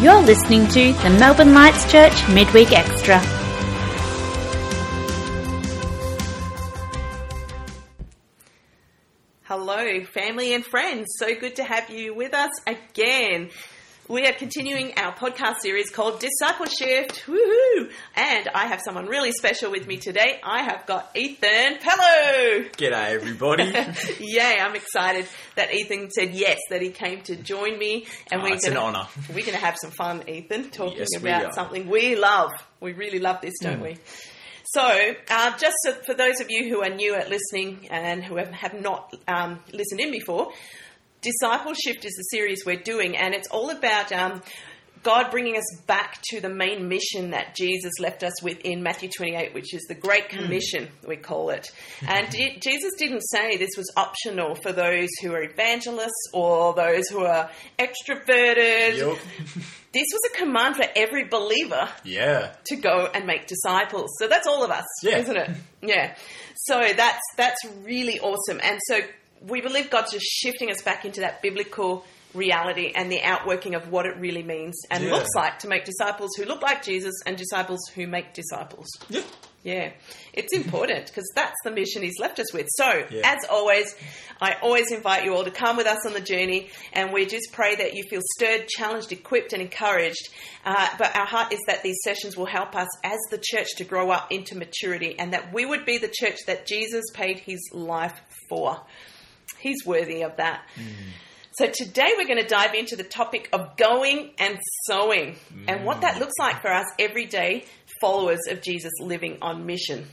You're listening to the Melbourne Lights Church Midweek Extra. Hello, family and friends. So good to have you with us again. We are continuing our podcast series called Discipleship. Woohoo! And I have someone really special with me today. I have got Ethan Pello. G'day, everybody. Yay, I'm excited that Ethan said yes, that he came to join me. And Oh, we're it's an gonna, honour. We're going to have some fun, Ethan, talking Yes, about are. something we love. We really love this, don't we? So, uh, just so, for those of you who are new at listening and who have, have not um, listened in before, Discipleship is the series we're doing, and it's all about um, God bringing us back to the main mission that Jesus left us with in Matthew 28, which is the Great Commission, we call it. And Je- Jesus didn't say this was optional for those who are evangelists or those who are extroverted. Yup. This was a command for every believer Yeah. to go and make disciples. So that's all of us, Yeah. isn't it? Yeah. So that's that's really awesome. And so we believe God's just shifting us back into that biblical reality and the outworking of what it really means and Yeah. looks like to make disciples who look like Jesus and disciples who make disciples. Yep. Yeah, it's important because that's the mission he's left us with. So, Yeah. as always, I always invite you all to come with us on the journey, and we just pray that you feel stirred, challenged, equipped, and encouraged. Uh, but our heart is that these sessions will help us as the church to grow up into maturity, and that we would be the church that Jesus paid his life for. He's worthy of that. Mm. So today we're going to dive into the topic of going and sowing and what that mm. looks like for us everyday followers of Jesus living on mission.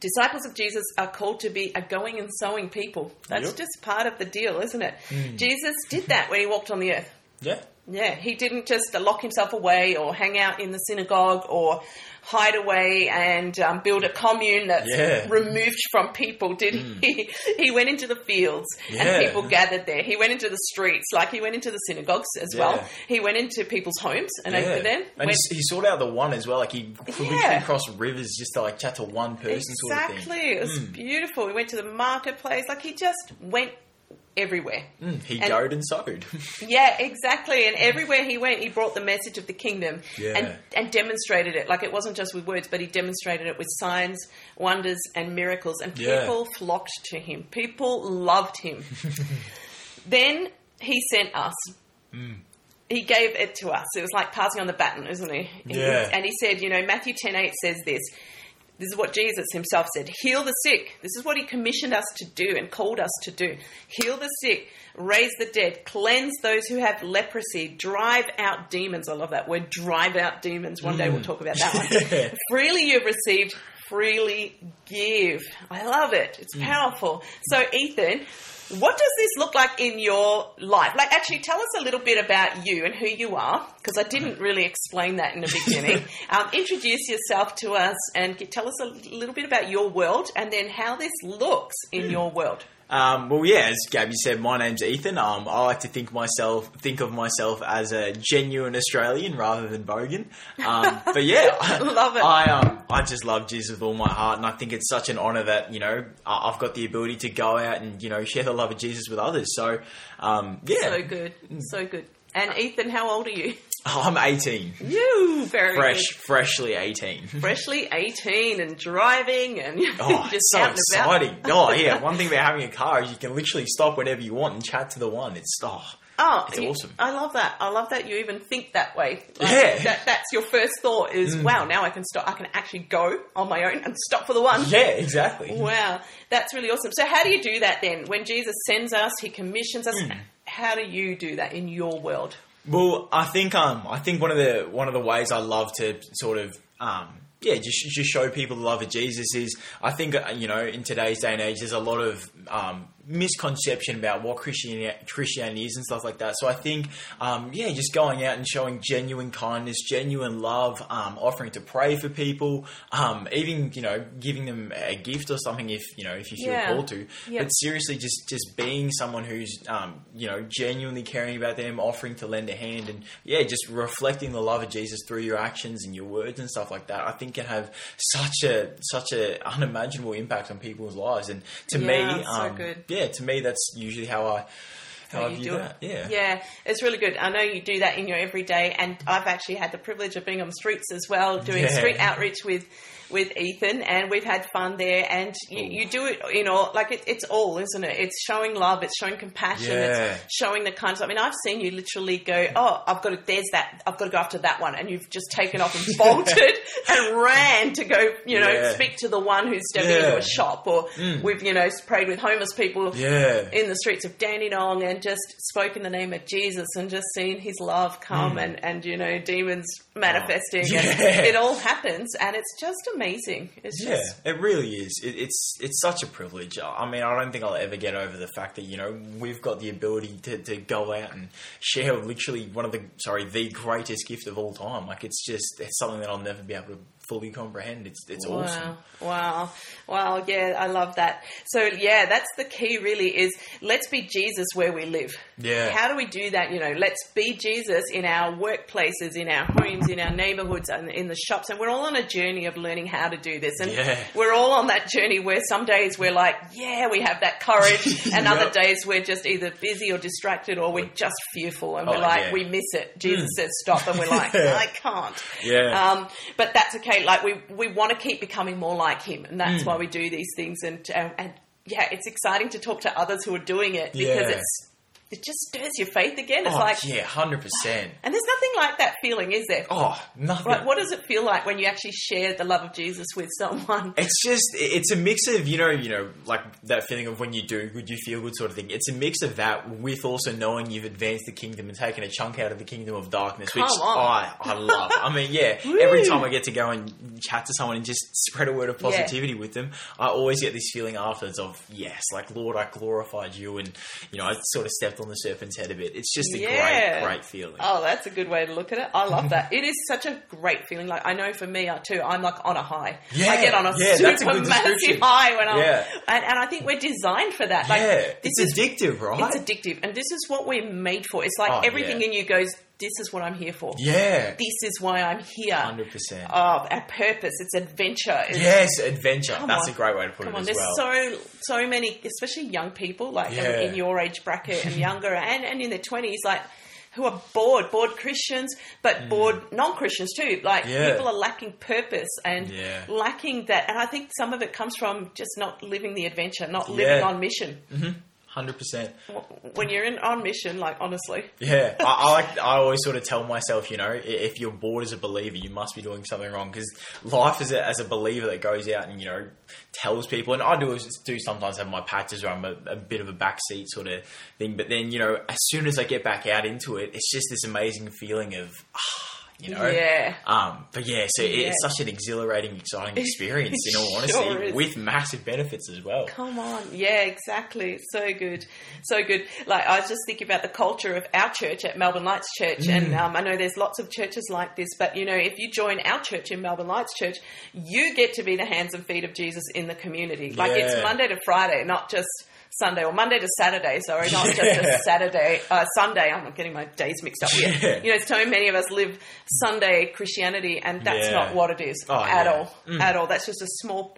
Disciples of Jesus are called to be a going and sowing people. That's Yep. just part of the deal, isn't it? Mm. Jesus did that when he walked on the earth. Yeah. Yeah, he didn't just lock himself away or hang out in the synagogue or hide away and um, build a commune that's Yeah. removed from people, did he? He went into the fields Yeah. and people gathered there. He went into the streets, like he went into the synagogues as Yeah. well. He went into people's homes and yeah. over them. And went- he, he sorted out the one as well. Like he literally crossed rivers just to like chat to one person sort of exactly. It was beautiful. He went to the marketplace. Like he just went everywhere. Mm, he And- goed and sowed. Yeah, exactly. And everywhere he went, he brought the message of the kingdom Yeah. and, and demonstrated it. Like it wasn't just with words, but he demonstrated it with signs, wonders, and miracles. And Yeah. people flocked to him. People loved him. then he sent us. Mm. He gave it to us. It was like passing on the baton, isn't he? He- Yeah. And he said, you know, Matthew 10 8 says this. This is what Jesus himself said heal the sick. This is what he commissioned us to do and called us to do. Heal the sick, raise the dead, cleanse those who have leprosy, drive out demons. I love that word, drive out demons. One day we'll mm. talk about that one. Freely you've received, freely give. I love it. It's powerful. So, Ethan, what does this look like in your life? Like, actually, tell us a little bit about you and who you are, because I didn't really explain that in the beginning. um, introduce yourself to us and tell us a little bit about your world and then how this looks in your world. Um, well, yeah, as Gabby said, my name's Ethan. Um, I like to think myself, think of myself as a genuine Australian rather than bogan. Um, but yeah, I Love it. I um, I just love Jesus with all my heart, and I think it's such an honour that you know I've got the ability to go out and you know share the love of Jesus with others. So, um, yeah, So good. So good. And Ethan, how old are you? I'm 18, You very fresh, good. freshly 18. Freshly 18 and driving and Oh, just so exciting! Oh yeah, one thing about having a car is you can literally stop whenever you want and chat to the one. It's oh, Oh, It's you- awesome. I love that. I love that you even think that way. Like, Yeah. Mm. That, that's your first thought is, wow, now I can stop. I can actually go on my own and stop for the one. yeah, exactly. Wow, that's really awesome. So, how do you do that then? When Jesus sends us, He commissions us. Mm. How do you do that in your world? Well, I think um, I think one of the one of the ways I love to sort of um, yeah, just just show people the love of Jesus is I think uh, you know in today's day and age there's a lot of um, misconception about what Christianity, Christianity is and stuff like that. So I think um, yeah, just going out and showing genuine kindness, genuine love, um, offering to pray for people, um, even you know giving them a gift or something if you know if you feel Yeah. called to. Yeah. But seriously, just just being someone who's um, you know genuinely caring about them, offering to lend a hand, and yeah, just reflecting the love of Jesus through your actions and your words and stuff like that. I think can have such a such a unimaginable impact on people's lives. And to Yeah, me, so um, good. Yeah, to me that's usually how I how, I view do that. it. Yeah. Yeah, it's really good. I know you do that in your everyday, and I've actually had the privilege of being on the streets as well, doing Yeah. street outreach with with Ethan, and we've had fun there. And you, you do it, you know, like it, it's all, isn't it? It's showing love, it's showing compassion, Yeah. it's showing the kinds. I mean, I've seen you literally go, "Oh, I've got to. There's that. I've got to go after that one," and you've just taken off and bolted and ran to go, you know, Yeah. speak to the one who's stepping Yeah. Mm. into a shop, or we've, you know, prayed with homeless people in the streets of Dandenong and just spoke in the name of Jesus and just seen his love come and, and you know demons manifesting Mm. Oh, and it all happens and it's just amazing. It's Yeah, just it really is. It, it's it's such a privilege. I mean, I don't think I'll ever get over the fact that you know we've got the ability to, to go out and share literally one of the sorry the greatest gift of all time. Like it's just it's something that I'll never be able to fully comprehend. It's it's awesome. Wow, wow, wow! Yeah, I love that. So yeah, that's the key. Really, is let's be Jesus where we live. Yeah. How do we do that? You know, let's be Jesus in our workplaces, in our homes, in our neighborhoods, and in the shops. And we're all on a journey of learning how to do this. And Yeah. we're all on that journey where some days we're like, yeah, we have that courage, and other days we're just either busy or distracted, or we're just fearful, and we're Oh, like, yeah. we miss it. Jesus says stop, and we're like, I can't. Yeah. Um, but that's okay. Like we we want to keep becoming more like him, and that's why we do these things. And uh, and yeah, it's exciting to talk to others who are doing it because Yeah. it's it just stirs your faith again. It's Oh like, yeah, hundred percent. and there's nothing like that feeling, is there? Oh, nothing. Like, what does it feel like when you actually share the love of Jesus with someone? It's just it's a mix of you know you know like that feeling of when you do good you feel good sort of thing. It's a mix of that with also knowing you've advanced the kingdom and taken a chunk out of the kingdom of darkness, Come which on. I I love. I mean, yeah, every time I get to go and chat to someone and just spread a word of Yeah. positivity with them, I always get this feeling afterwards of yes, like Lord, I glorified you, and you know I sort of stepped on the serpent's head a bit. It's just a Yeah. great great feeling. Oh, that's a good way to look at it. I love that. It is such a great feeling. Like I know for me uh, too, I'm like on a high. Yeah, I get on a yeah, that's a super massive high when I'm, Yeah. and, and I think we're designed for that. Like, yeah, this it's is addictive, right? It's addictive, and this is what we're made for. It's like Oh, everything yeah. in you goes. This is what I'm here for. yeah, This is why I'm here. hundred percent. Oh, our purpose. It's adventure. It's, Yes, adventure. That's on. a great way to put Come it on, there's well. so so many, especially young people like in- Yeah. in your age bracket and younger, and, and in their twenties, like who are bored, bored Christians, but bored non-Christians too. Like Mm. Yeah. people are lacking purpose and Yeah. lacking that, and I think some of it comes from just not living the adventure, not living Yeah. on mission. Hundred percent. When you're in on mission, like honestly, Yeah, I, I like. I always sort of tell myself, you know, if you're bored as a believer, you must be doing something wrong. Because life as a, as a believer that goes out and you know tells people, and I do do sometimes have my patches where I'm a, a bit of a backseat sort of thing. But then you know, as soon as I get back out into it, it's just this amazing feeling of. Ah, you know, Yeah. Um, but yeah, so Yeah. it's such an exhilarating, exciting experience. in all honesty, with massive benefits as well. Come on. Yeah, exactly. So good. So good. Like, I was just thinking about the culture of our church at Melbourne Lights Church. And um, I know there's lots of churches like this, but you know, if you join our church in Melbourne Lights Church, you get to be the hands and feet of Jesus in the community. Like, it's Monday to Friday, not just. Sunday or Monday to Saturday, sorry, not just a Saturday, uh, Sunday. I'm getting my days mixed up here. Yeah. You know, it's so many of us live Sunday Christianity, and that's Yeah. not what it is Oh, at yeah. all. At all. That's just a small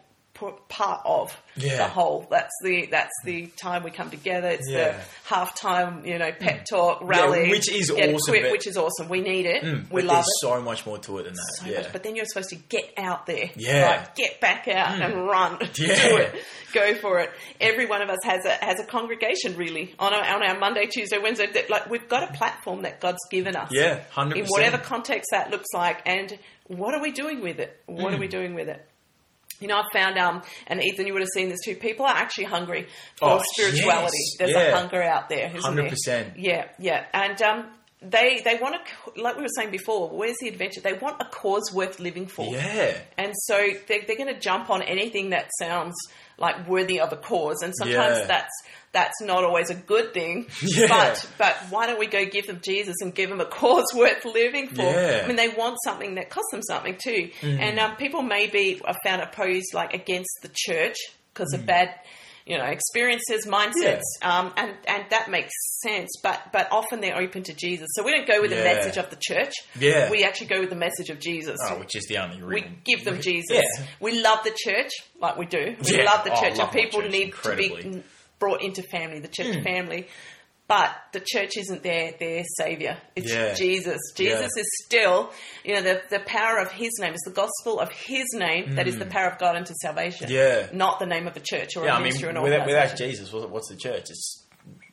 part of Yeah. the whole. That's the that's the time we come together. It's Yeah. the halftime, you know, pep talk rally, which is awesome, but- which is awesome. We need it. Mm, we love there's it. so much more to it than that. So yeah. much, but then you're supposed to get out there, Yeah. Mm. like get back out and run, Yeah. go for it. Every one of us has a has a congregation really on our, on our Monday, Tuesday, Wednesday. That, like we've got a platform that God's given us, Yeah, 100%. in whatever context that looks like, and what are we doing with it? What Mm. are we doing with it? You know, I've found, um, and Ethan, you would have seen this too. People are actually hungry for Oh, spirituality. yes, There's yeah. a hunger out there, isn't there? 100%. Yeah, yeah, and um, they they want to, like we were saying before. Where's the adventure? They want a cause worth living for. Yeah. And so they're, they're going to jump on anything that sounds like worthy of a cause, and sometimes Yeah. that's that's not always a good thing. Yeah. But but why don't we go give them Jesus and give them a cause worth living for? Yeah. Mm. I mean, they want something that costs them something too. And um, people maybe have found opposed like against the church because Mm. of bad. You know, experiences, mindsets, um, and and that makes sense. But but often they're open to Jesus, so we don't go with the message of the church. Yeah. we actually go with the message of Jesus. Oh, which is the only real. We give them Jesus. Yeah. We love the church, like we do. We Yeah. love the Oh, church, love and people church need to be brought into family, the church family. But the church isn't their their savior. It's Yeah. Jesus. Jesus Yeah. is still, you know, the the power of His name. is the gospel of His name that is the power of God unto salvation. Mm. Yeah. not the name of a church or Yeah, a I mean, ministry or an without, without. Jesus, what's the church? It's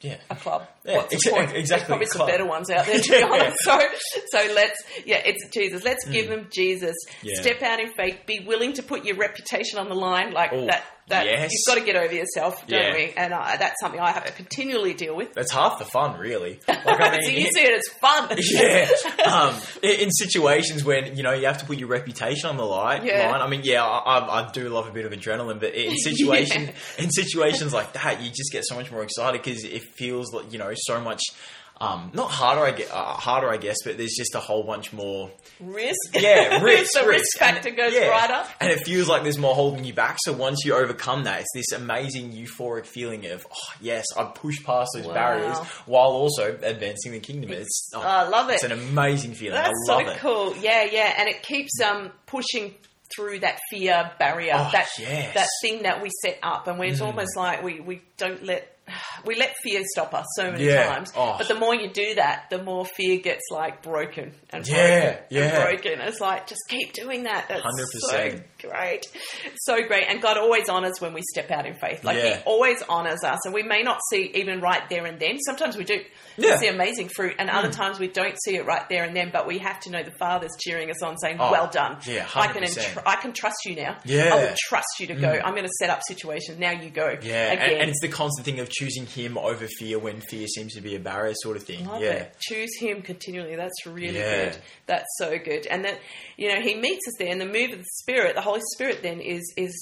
yeah, a club. Yeah, What's the point? exactly, There's probably some better ones out there to be honest. So, so let's yeah, it's Jesus. Let's give him Jesus. Mm. Yeah. Step out in faith. Be willing to put your reputation on the line, like Oh, that. That yes. you've got to get over yourself, don't Yeah. we? And uh, that's something I have to continually deal with. that's half the fun, really. Like I mean, so you see it as fun. yeah. Um, in, in situations when you know you have to put your reputation on the line. Yeah. line I mean, yeah, I, I, I do love a bit of adrenaline, but in situations in situations like that, you just get so much more excited because it feels like you know so much. Um, not harder, I guess, uh, harder, I guess, but there's just a whole bunch more. risk. Yeah, risk. the risk, risk. factor And- goes yeah. right up. and it feels like there's more holding you back. So once you overcome that, it's this amazing euphoric feeling of, oh yes, I've pushed past those Wow. barriers while also advancing the kingdom. It's, oh, I love it. It's an amazing feeling. That's I so it. cool. Yeah, yeah, and it keeps um pushing through that fear barrier, Oh, that yes. Mm. that thing that we set up, and it's almost like we we don't let. We let fear stop us so many Yeah. times, Oh. but the more you do that, the more fear gets like broken and Yeah, broken yeah. and broken. It's like just keep doing that. That's 100%. so great, so great. And God always honors when we step out in faith. Like Yeah. He always honors us, and we may not see even right there and then. Sometimes we do. Yeah. Mm. see amazing fruit, and other times we don't see it right there and then. But we have to know the Father's cheering us on, saying, Oh, "Well done. yeah, I can entr- I can trust you now. Yeah. Mm. I will trust you to go. I'm going to set up situations. Now you go. Yeah, and, again. and it's the constant thing of choosing him over fear when fear seems to be a barrier, sort of thing. Love yeah, it. Choose him continually. That's really Yeah. good. That's so good. And that you know he meets us there, and the move of the Spirit, the Holy Spirit, then is is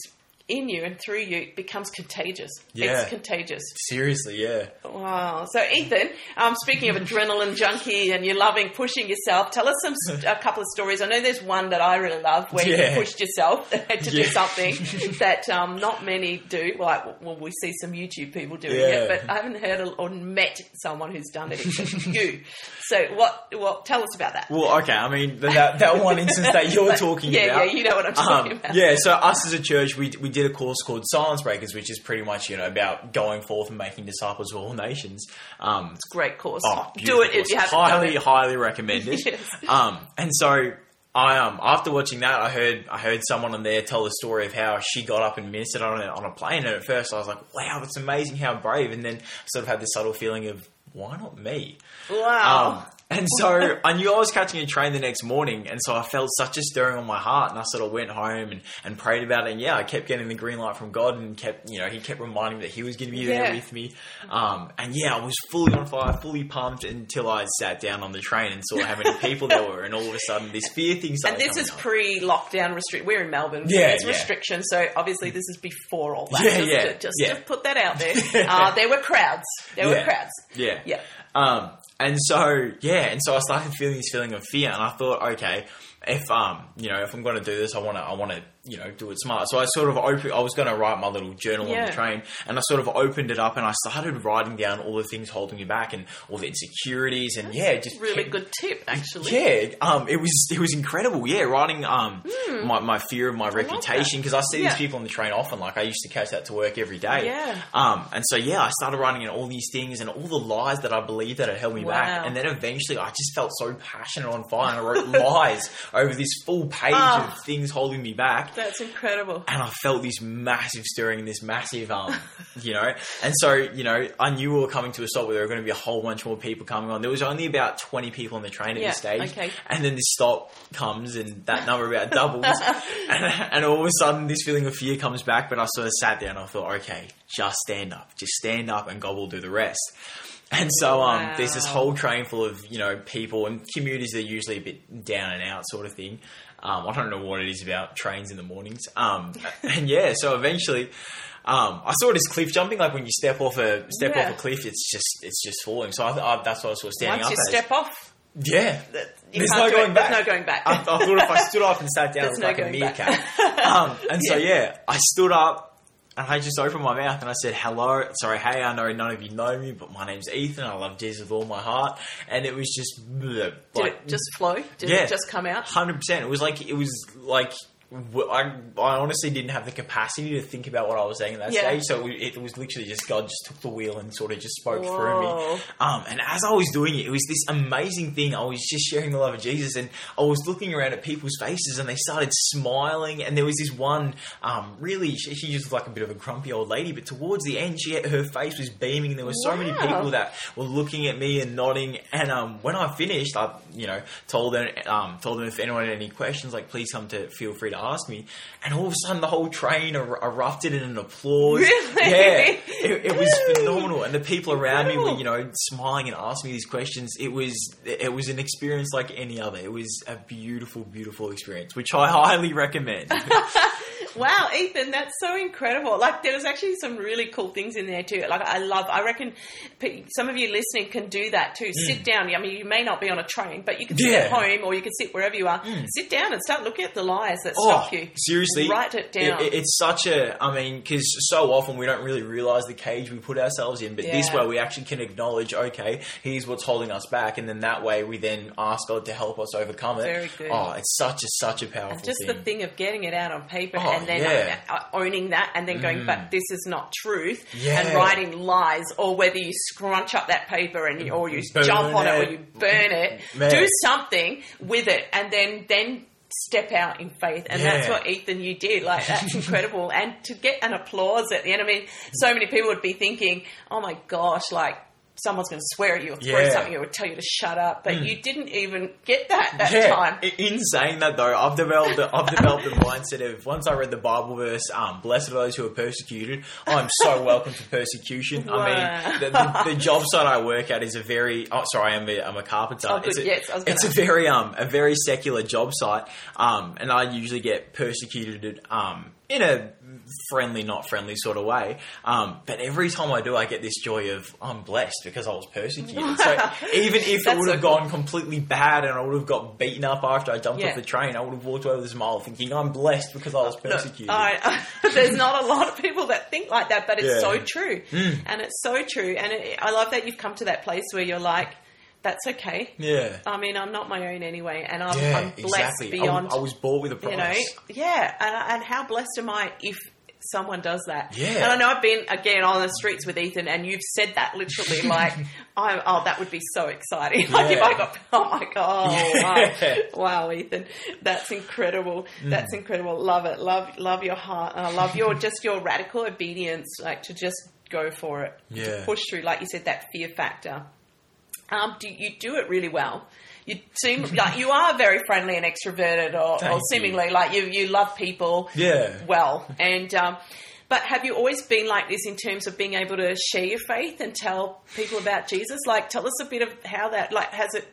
in you and through you becomes contagious. Yeah. It's contagious. seriously, yeah. Wow. So, Ethan, um, speaking of adrenaline junkie and you're loving pushing yourself, tell us some a couple of stories. I know there's one that I really love where Yeah. you pushed yourself to do something that um, not many do. Like, well, we see some YouTube people doing Yeah. it, but I haven't heard or met someone who's done it except you. So, what? What? Tell us about that. Well, okay. I mean, that that one instance that you're But- talking yeah, about. yeah, you know what I'm talking Um, about. yeah, so us as a church, we, we did a course called Silence Breakers, which is pretty much you know about going forth and making disciples of all nations. Um, it's a Great course. Oh, do it if you haven't highly, highly recommended. Yes. Um, and so I um after watching that, I heard I heard someone on there tell the story of how she got up and ministered on a, on a plane. And at first, I was like, "Wow, that's amazing! How brave!" And then sort of had this subtle feeling of, "Why not me?" Wow. Um, and so I knew I was catching a train the next morning, and so I felt such a stirring on my heart, and I sort of went home and, and prayed about it. And yeah, I kept getting the green light from God, and kept you know He kept reminding me that He was going to be Yeah. there with me. Um, and yeah, I was fully on fire, fully pumped until I sat down on the train and saw how many people there were, and all of a sudden this fear thing started. and this is pre-lockdown restrict. We're in Melbourne. Yeah, there's yeah. restrictions. So obviously this is before all that. Yeah, just yeah, to, just, yeah. just put that out there. Uh, there were crowds. There were crowds. Yeah. Yeah. Um, and so yeah, and so I started feeling this feeling of fear, and I thought, okay, if um, you know, if I'm going to do this, I want to, I want to, you know, do it smart. So I sort of opened. I was going to write my little journal on the train, and I sort of opened it up, and I started writing down all the things holding me back, and all the insecurities, and yeah, just Really kept- good tip, actually. yeah, um, it was it was incredible. Yeah, writing um my, my fear of my reputation because I see. Yeah. these people on the train often. Like I used to catch that to work every day. Yeah. Um, and so yeah, I started writing in all these things and all the lies that I believed that had held me Wow. back. And then eventually, I just felt so passionate on fire, and I wrote lies over this full page Ah. of things holding me back That's incredible. and I felt this massive stirring this massive, um, you know, and so you know, I knew we were coming to a stop where there were going to be a whole bunch more people coming on. There was only about twenty people on the train at Yeah, this stage, okay. and then this stop comes and that number about doubles, and, and all of a sudden this feeling of fear comes back. But I sort of sat there and I thought, okay, just stand up, just stand up, and God will do the rest. And so um, there's this whole train full of you know people and commuters that are usually a bit down and out sort of thing. Um, I don't know what it is about trains in the mornings. Um, and yeah, so eventually, um, I saw this cliff jumping. Like when you step off a step Yeah. off a cliff, it's just it's just falling. So I, I, that's what I was sort of standing Once up you as. step off, yeah, you There's no going it. back. There's no going back. I, I thought if I stood up and sat down, it was no like a meerkat. um, and so yeah, I stood up and I just opened my mouth and I said, "Hello, sorry, hey, I know none of you know me, but my name's Ethan. I love Jesus with all my heart." And it was just bleh, Did like it just flow? Did Yeah. it just come out? hundred percent. It was like it was like I, I honestly didn't have the capacity to think about what I was saying at that Yeah. stage. So it, it was literally just God just took the wheel and sort of just spoke through me. Um, and as I was doing it, it was this amazing thing. I was just sharing the love of Jesus, and I was looking around at people's faces, and they started smiling. And there was this one, um, really, she, she was like a bit of a grumpy old lady, but towards the end, she her face was beaming. And There were so many people that were looking at me and nodding. And um, when I finished, I you know told them um, told them if anyone had any questions, like please come to feel free to ask me. And all of a sudden, the whole train er- erupted in an applause. Really? Yeah, it, it was phenomenal. And the people around me were you know smiling and asking me these questions. It was it was an experience like any other. It was a beautiful, beautiful experience, which I highly recommend. Wow, Ethan, that's so incredible. Like, there was actually some really cool things in there too. Like, I love, I reckon some of you listening can do that too. Sit down. I mean, you may not be on a train, but you can sit at. Yeah. Hmm. home or you can sit wherever you are. Sit down and start looking at the lies that Oh, stop you. seriously, Write it down. it- it's such a. I mean, because so often we don't really realize the cage we put ourselves in, but this way we actually can acknowledge, okay, here's what's holding us back, and then that way we then ask God to help us overcome it. Very good. Oh, it's such a such a powerful And just thing. the thing of getting it out on paper Oh, and then yeah. uh, owning that and then going, but this is not truth, Yeah. and writing lies, or whether you scrunch up that paper and you, or you Burn jump on it. or you burn it, Man. do something with it, and then then step out in faith. And that's what Ethan you did. Like that's incredible. And to get an applause at the end, I mean, so many people would be thinking, oh my gosh, like. Someone's going to swear at you or throw Yeah. Something or tell you to shut up, but you didn't even get that that yeah. time. In saying that though, I've developed the, I've developed the mindset of once I read the Bible verse, um, "Blessed are those who are persecuted." I'm so welcome to persecution. I mean, the, the, the job site I work at is a very. Oh, sorry, I'm a, I'm a carpenter. Oh. It's a, Yes, I was gonna it's a very um a very secular job site, um, and I usually get persecuted um in a friendly, not friendly sort of way. Um, but every time I do, I get this joy of I'm blessed because I was persecuted. So even if it would so have cool. gone completely bad and I would have got beaten up after I jumped Yeah. off the train, I would have walked away with a smile thinking I'm blessed because I was Look, persecuted. I, there's not a lot of people that think like that, but it's Yeah. so true, and it's so true. And it, I love that you've come to that place where you're like, "That's okay." yeah. I mean, I'm not my own anyway, and I'm, yeah, I'm blessed exactly. Beyond. was, I was born with a price. you know, yeah, and, and how blessed am I if someone does that? Yeah. And I know I've been again on the streets with Ethan, and you've said that literally, like, I, oh, that would be so exciting. Like if I got, oh my god, Yeah. wow, wow, Ethan, that's incredible. Mm. That's incredible. Love it. Love, love your heart, and I love your just your radical obedience, like to just go for it, Yeah. to push through, like you said, that fear factor. Um, do you do it really well? You seem like you are very friendly and extroverted, or, or you. seemingly like you you love people Yeah. well. And um, but have you always been like this in terms of being able to share your faith and tell people about Jesus? Like, tell us a bit of how that like has it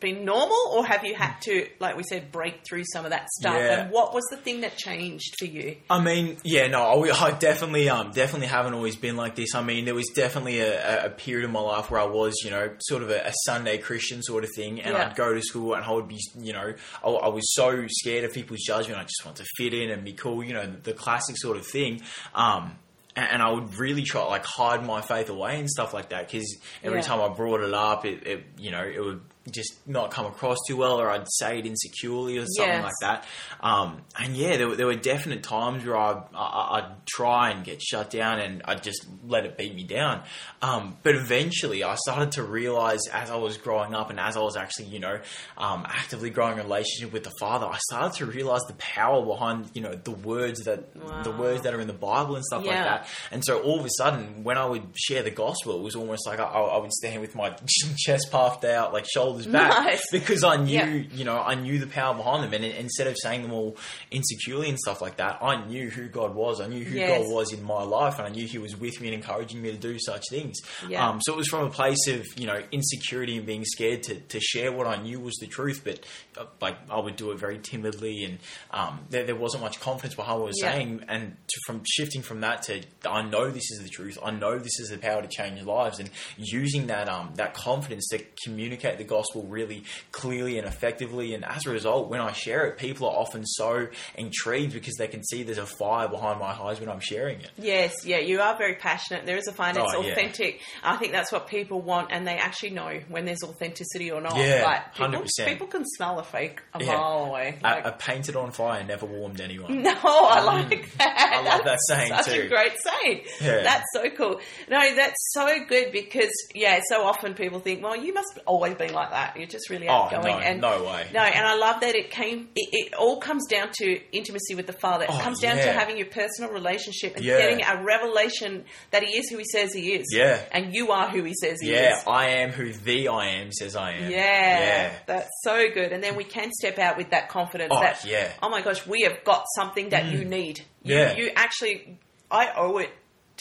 been normal, or have you had to, like we said, break through some of that stuff? Yeah. And what was the thing that changed for you? I mean, yeah, no, I, I definitely, um, definitely haven't always been like this. I mean, there was definitely a, a- period in my life where I was, you know, sort of a, a Sunday Christian sort of thing, and Yeah. I'd go to school and I would be, you know, I, I was so scared of people's judgment. I just wanted to fit in and be cool, you know, the classic sort of thing. Um, and, and I would really try like hide my faith away and stuff like that because every Yeah. time I brought it up, it, it, you know, it would just not come across too well, or I'd say it insecurely or something Yes. like that. Um, and yeah, there, were- there were definite times where I'd, I- I'd try and get shut down and I'd just let it beat me down. Um, but eventually I started to realize as I was growing up and as I was actually, you know, um, actively growing a relationship with the Father, I started to realize the power behind, you know, the words that, the words that are in the Bible and stuff like that. And so all of a sudden, when I would share the gospel, it was almost like I, I would stand with my chest puffed out, like shoulders back, Nice. because I knew, Yeah. you know, I knew the power behind them. And in- instead of saying them all insecurely and stuff like that, I knew who God was. I knew who Yes. God was in my life, and I knew He was with me and encouraging me to do such things. Yeah. Um, so it was from a place of, you know, insecurity and being scared to, to share what I knew was the truth, but uh, like I would do it very timidly, and um, there, there wasn't much confidence behind what I was Yeah. saying. And to, from shifting from that to, I know this is the truth. I know this is the power to change lives, and using that um, that confidence to communicate the gospel really clearly and effectively. And as a result, when I share it, people are often so intrigued because they can see there's a fire behind my eyes when I'm sharing it. Yes, yeah, you are very passionate. There is a fire. It's Oh, yeah. authentic. I think that's what people want, and they actually know when there's authenticity or not. Yeah, like, people, 100%. people can smell a fake a Yeah. mile away. I, Like, I painted on fire, never warmed anyone. no, I like that. Mm. I love that That's saying such too. a great saying. Yeah. That's so cool. No, that's so good because yeah, so often people think, well, you must have always been like that. You're just really Oh, no, and no way. No, and I love that it came. It, it all comes down to intimacy with the Father. It Oh, comes down to having your personal relationship and Yeah. getting a revelation that He is who He says He is. Yeah. and you are who He says He Yeah, is. I am who the I am says I am. Yeah, Yeah. that's so good. And then we can step out with that confidence Oh, that, yeah. oh my gosh, we have got something that you mm. need. You, Yeah. you actually, I owe it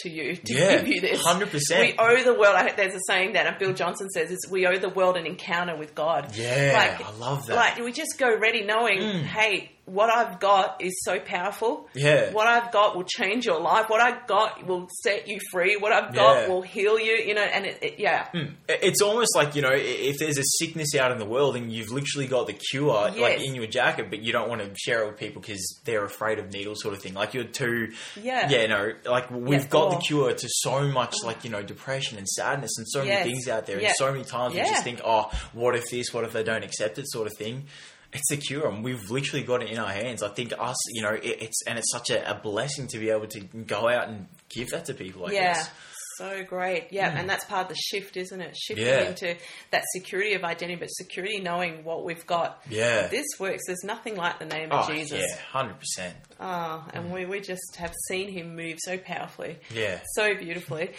to you to Yeah, give you this. 100%. We owe the world. I, there's a saying that Bill Johnson says is we owe the world an encounter with God. Yeah, like, I love that. Mm. Like we just go ready knowing, hey, what I've got is so powerful. Yeah. What I've got will change your life. What I've got will set you free. What I've got Yeah. will heal you. You know, and it, it, yeah. Hmm. It's almost like, you know, if there's a sickness out in the world and you've literally got the cure like in your jacket, but you don't want to share it with people because they're afraid of needles sort of thing. Like you're too, Yeah. yeah, no, like we've Yeah, got the cure to so much like, you know, depression and sadness and so Yes. many things out there. And so many times we just think, oh, what if this, what if they don't accept it sort of thing. It's the cure, and we've literally got it in our hands. I think us, you know, it, it's and it's such a, a blessing to be able to go out and give that to people. I Yeah. guess. So great. Yeah, hmm. and that's part of the shift, isn't it? Shifting. Yeah. into that security of identity, but security knowing what we've got. Yeah. This works. There's nothing like the name of Oh, Jesus. yeah, hundred percent. Oh, and hmm. we, we just have seen him move so powerfully. Yeah. So beautifully.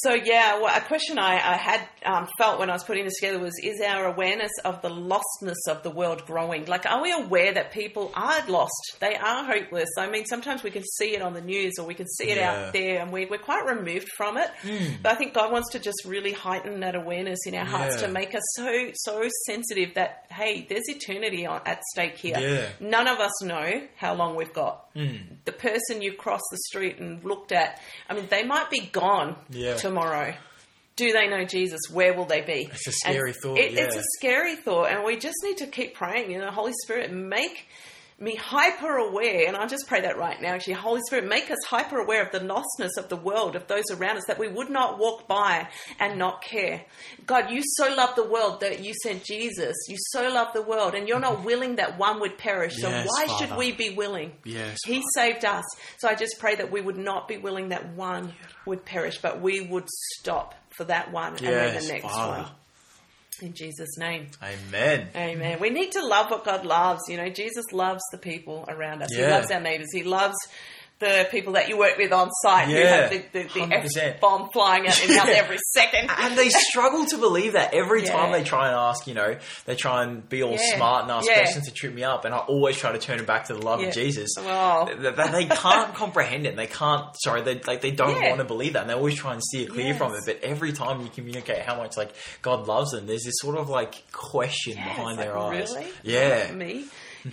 So yeah, well, a question I, I had um, felt when I was putting this together was: Is our awareness of the lostness of the world growing? Like, are we aware that people are lost? They are hopeless. I mean, sometimes we can see it on the news or we can see it Yeah. out there, and we, we're quite removed from it. But I think God wants to just really heighten that awareness in our hearts Yeah. to make us so so sensitive that hey, there's eternity on, at stake here. Yeah. None of us know how long we've got. The person you cross the street and looked at, I mean, they might be gone Yeah. Tomorrow. Do they know Jesus? Where will they be? It's a scary And thought, it- It's a scary thought, and we just need to keep praying. You know, Holy Spirit, make me hyper aware, and I just pray that right now. Actually, Holy Spirit, make us hyper aware of the lostness of the world, of those around us, that we would not walk by and not care. God, you so love the world that you sent Jesus. You so love the world, and you're not mm-hmm. willing that one would perish. So Yes, why should we be willing? Yes, He saved us. So I just pray that we would not be willing that one would perish, but we would stop for that one and then the next Father. one. In Jesus' name. Amen. Amen. We need to love what God loves. You know, Jesus loves the people around us. He loves our neighbours. He loves the people that you work with on site who Yeah, have the, the, the F bomb flying at their mouth every second. And they struggle to believe that every Yeah. time they try and ask, you know, they try and be all Yeah. smart and ask questions to trip me up, and I always try to turn it back to the love of Jesus. Oh. They, they- can't comprehend it. and They can't. Sorry, they like they don't want to believe that, and they always try and steer clear Yes. from it. But every time you communicate how much like God loves them, there's this sort of like question behind it's their like, eyes. Really? Yeah. Me?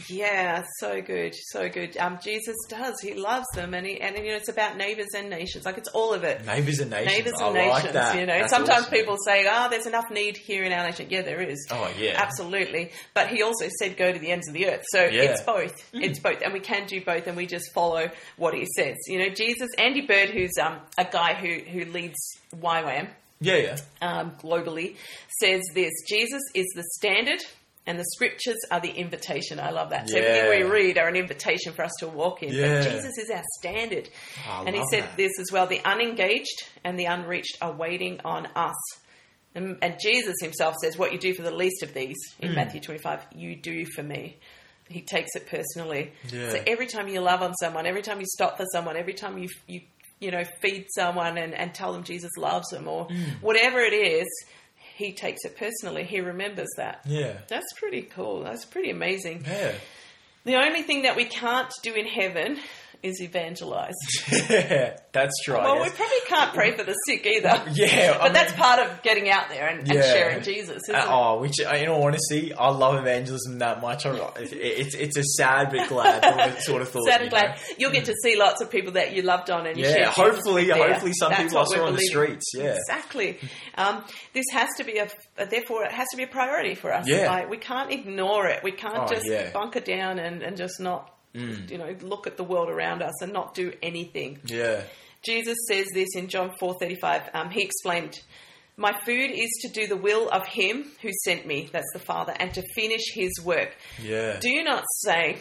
Yeah, so good, so good. Um, Jesus does. He loves them, and he, and you know, it's about neighbours and nations. Like it's all of it. Neighbours and nations. Neighbours I and like nations, that. you know. That's Sometimes awesome. people say, "Oh, there's enough need here in our nation." Yeah, there is. Oh, yeah. absolutely. But he also said, "Go to the ends of the earth." So Yeah. it's both. It's both, and we can do both, and we just follow what he says. You know, Jesus. Andy Byrd, who's um, a guy who who leads YWAM Yeah, yeah. um, globally, says this: Jesus is the standard. And the scriptures are the invitation. I love that. So everything we read are an invitation for us to walk in. Yeah. But Jesus is our standard. I and he said that. this as well the unengaged and the unreached are waiting on us. And, and Jesus himself says, What you do for the least of these in Hmm. Matthew 25, you do for me. He takes it personally. Yeah. So every time you love on someone, every time you stop for someone, every time you, you, you know, feed someone and, and tell them Jesus loves them or Hmm. whatever it is, he takes it personally. He remembers that. Yeah. That's pretty cool. That's pretty amazing. Yeah. The only thing that we can't do in heaven is evangelized. Yeah, that's true. Well, we probably can't pray for the sick either. Yeah, I but that's part of getting out there and, and sharing Jesus, isn't Uh, it? oh, which uh, in all honesty, I love evangelism that much. I, it, it's it's a sad but glad sort of, thought. Sad you and glad know? you'll get to see lots of people that you loved on and you Yeah, hopefully, hopefully, some That's people I saw on the streets. Yeah, Exactly. Um, this has to be a, therefore, it has to be a priority for us. Yeah. Like, we can't ignore it. We can't Oh, just yeah. Bunker down and, and just not, you know, look at the world around us and not do anything. yeah, Jesus says this in John 4:35. Um, he explained, "My food is to do the will of him who sent me, that's the Father, and to finish his work. yeah. Do not say,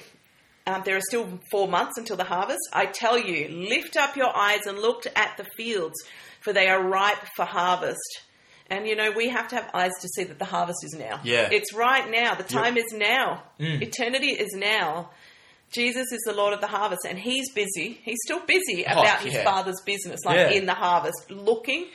um, there are still four months until the harvest. I tell you, lift up your eyes and look at the fields, for they are ripe for harvest. And you know, we have to have eyes to see that the harvest is now. Yeah. It's right now. The time is now. Mm. Eternity is now. Jesus is the Lord of the harvest, and He's busy. He's still busy about His Oh, yeah. Father's business, like Yeah. in the harvest, looking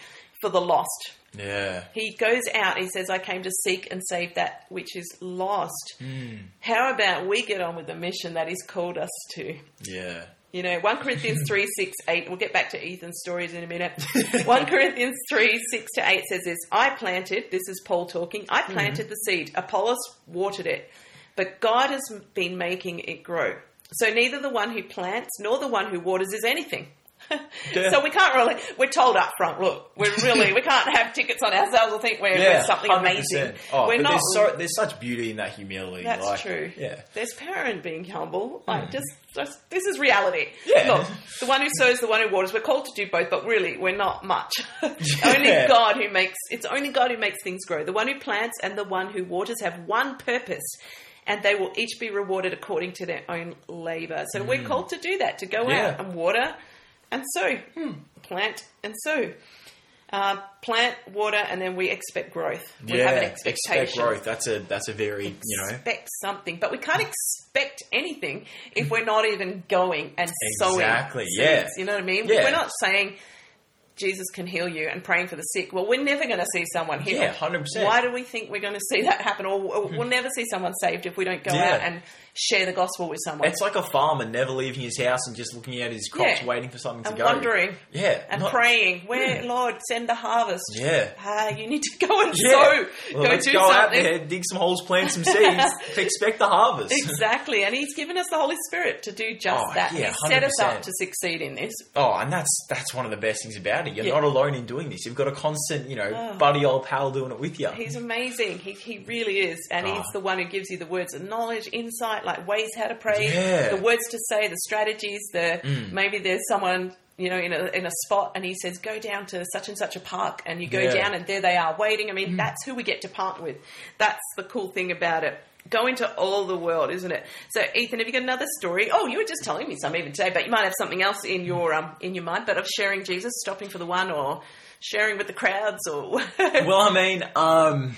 for the lost. yeah. He goes out, he says, I came to seek and save that which is lost. Hmm. How about we get on with the mission that He's called us to? Yeah. You know, 1 Corinthians 3, 6, 8. We'll get back to Ethan's stories in a minute. 1 Corinthians 3, 6 to 8 says this I planted, this is Paul talking, I planted Mm-hmm. the seed, Apollos watered it, but God has been making it grow. So neither the one who plants nor the one who waters is anything. Yeah. So we can't really, we're told up front, look, we're really, we can't have tickets on ourselves or think we're, we're Yeah, something 100%. amazing. Oh, we're not. There's, so, there's such beauty in that humility. That's like, true. Yeah. Hmm. There's power in being humble. Like just, just this is reality. Yeah. Look, the one who sows, the one who waters. We're called to do both, but really we're not much. only God who makes. It's only God who makes things grow. The one who plants and the one who waters have one purpose. And they will each be rewarded according to their own labor. So we're called to do that, to go Hmm. Yeah. out and water and sow. Plant and sow. Uh, plant, water, and then we expect growth. We yeah. have an expectation Expect growth. That's a that's a very you know expect something, but we can't expect anything if we're not even going and sowing. Exactly, yeah. You know what I mean? Yeah. We're not saying Jesus can heal you and praying for the sick. Well, we're never going to see someone healed. Yeah, 100%. Why do we think we're going to see that happen? Or or we'll never see someone saved if we don't go Yeah. out and share the gospel with someone. It's like a farmer never leaving his house and just looking at his crops, Yeah. waiting for something to go. and go. wondering Yeah, and not- praying, where Lord send the harvest? Yeah. Ah, you need to go and Yeah. sow. Well, go do go out something. there, dig some holes, plant some seeds to expect the harvest. Exactly, and He's given us the Holy Spirit to do just Oh, that. yeah, he set us up to succeed in this. Oh, and that's that's one of the best things about it. You're Yeah. not alone in doing this. You've got a constant, you know, Oh. buddy old pal doing it with you. He's amazing. He, he really is, and he's Oh. the one who gives you the words of knowledge, insight, like ways how to pray, Yeah. the words to say, the strategies. The Mm. maybe there's someone you know in a in a spot, and he says, "Go down to such and such a park," and you go Yeah. Mm. down, and there they are waiting. I mean, that's who we get to partner with. That's the cool thing about it. Go into all the world, isn't it? So, Ethan, have you got another story? Oh, you were just telling me some even today, but you might have something else in your um in your mind. But of sharing Jesus, stopping for the one, or sharing with the crowds, or well, I mean, um,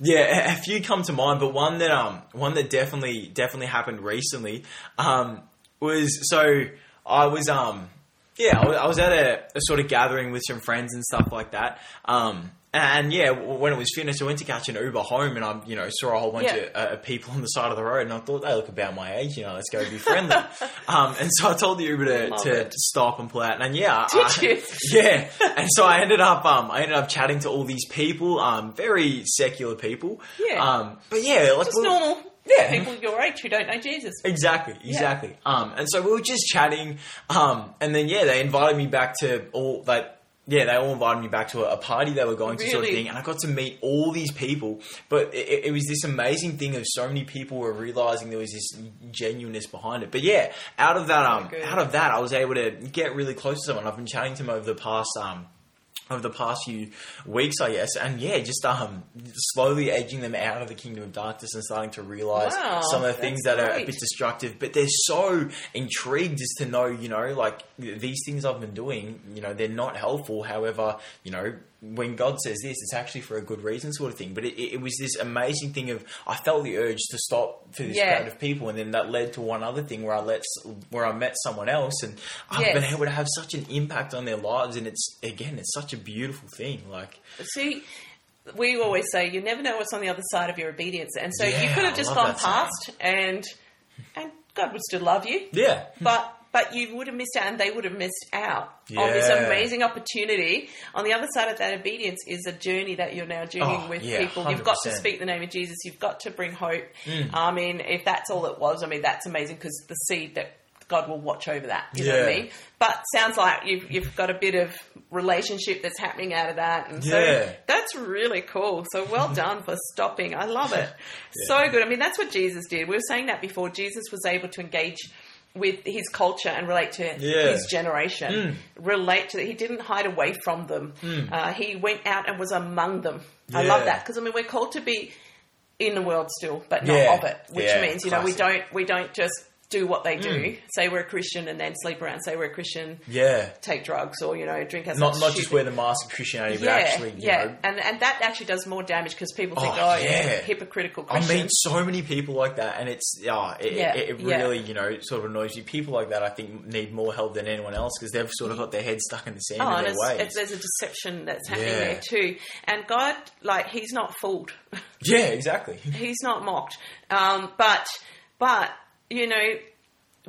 yeah, a- few come to mind, but one that um, one that definitely definitely happened recently um, was so I was um, yeah, I was, I was at a, a sort of gathering with some friends and stuff like that. Um, and yeah, when it was finished, I went to catch an Uber home, and I, you know, saw a whole bunch Yeah. of uh, people on the side of the road, and I thought they look about my age, you know, let's go be friendly. um, and so I told the Uber to, to it. stop and pull out, and yeah, Did I- you? yeah, and so I ended up, um, I ended up chatting to all these people, um, very secular people, Yeah. um, but yeah, like just normal Yeah. people your age who don't know Jesus. Exactly, exactly. Um, and so we were just chatting, um, and then yeah, they invited me back to all like. Yeah, they all invited me back to a, a party they were going to, sort of thing, and I got to meet all these people. But it, it was this amazing thing of so many people were realizing there was this genuineness behind it. But yeah, out of that, um, out of that, I was able to get really close to someone. I've been chatting to them over the past, um, over the past few weeks, I guess, and yeah, just um, slowly edging them out of the kingdom of darkness and starting to realize Wow, some of the things that that's are a bit destructive, but they're so intrigued as to know, you know, like these things I've been doing, you know, they're not helpful. However, you know, when God says this, it's actually for a good reason, sort of thing. But it, it was this amazing thing of I felt the urge to stop for this Yeah. crowd of people, and then that led to one other thing where I let where I met someone else, and ah, I've Yes. been able to have such an impact on their lives, and it's again, it's such a beautiful thing. Like, See, we always say you never know what's on the other side of your obedience, and so you could have just gone saying. past, and and God would still love you, yeah, but but you would have missed out, and they would have missed out on this amazing opportunity. On the other side of that obedience is a journey that you're now doing Oh, with yeah, people. You've got to speak the name of Jesus. You've got to bring hope. Mm. I mean, if that's all it was, I mean, that's amazing because the seed that God will watch over that. You know what I mean? But sounds like you've you've got a bit of relationship that's happening out of that, and so that's really cool. So well done for stopping. I love it. So good. I mean, that's what Jesus did. We were saying that before. Jesus was able to engage with his culture and relate to Yeah. his generation. Relate to that. He didn't hide away from them. Uh, he went out and was among them. I love that because I mean, we're called to be in the world still, but not Yeah. of it. Which Yeah. means you know we don't we don't just do what they do. Say we're a Christian and then sleep around. Say we're a Christian, Yeah. take drugs or you know drink. as Not not just wear the mask of Christianity, but actually, you yeah, know, and and that actually does more damage because people think, Oh, oh, yeah, yeah. hypocritical Christian. I meet so many people like that, and it's yeah, it, Yeah, it, it yeah. really you know sort of annoys you. People like that, I think, need more help than anyone else because they've sort of got their head stuck in the sand Oh, in and their it's, ways. it's, there's a deception that's happening Yeah. there too. And God, like, He's not fooled. yeah, exactly. he's not mocked. Um, but, but you know,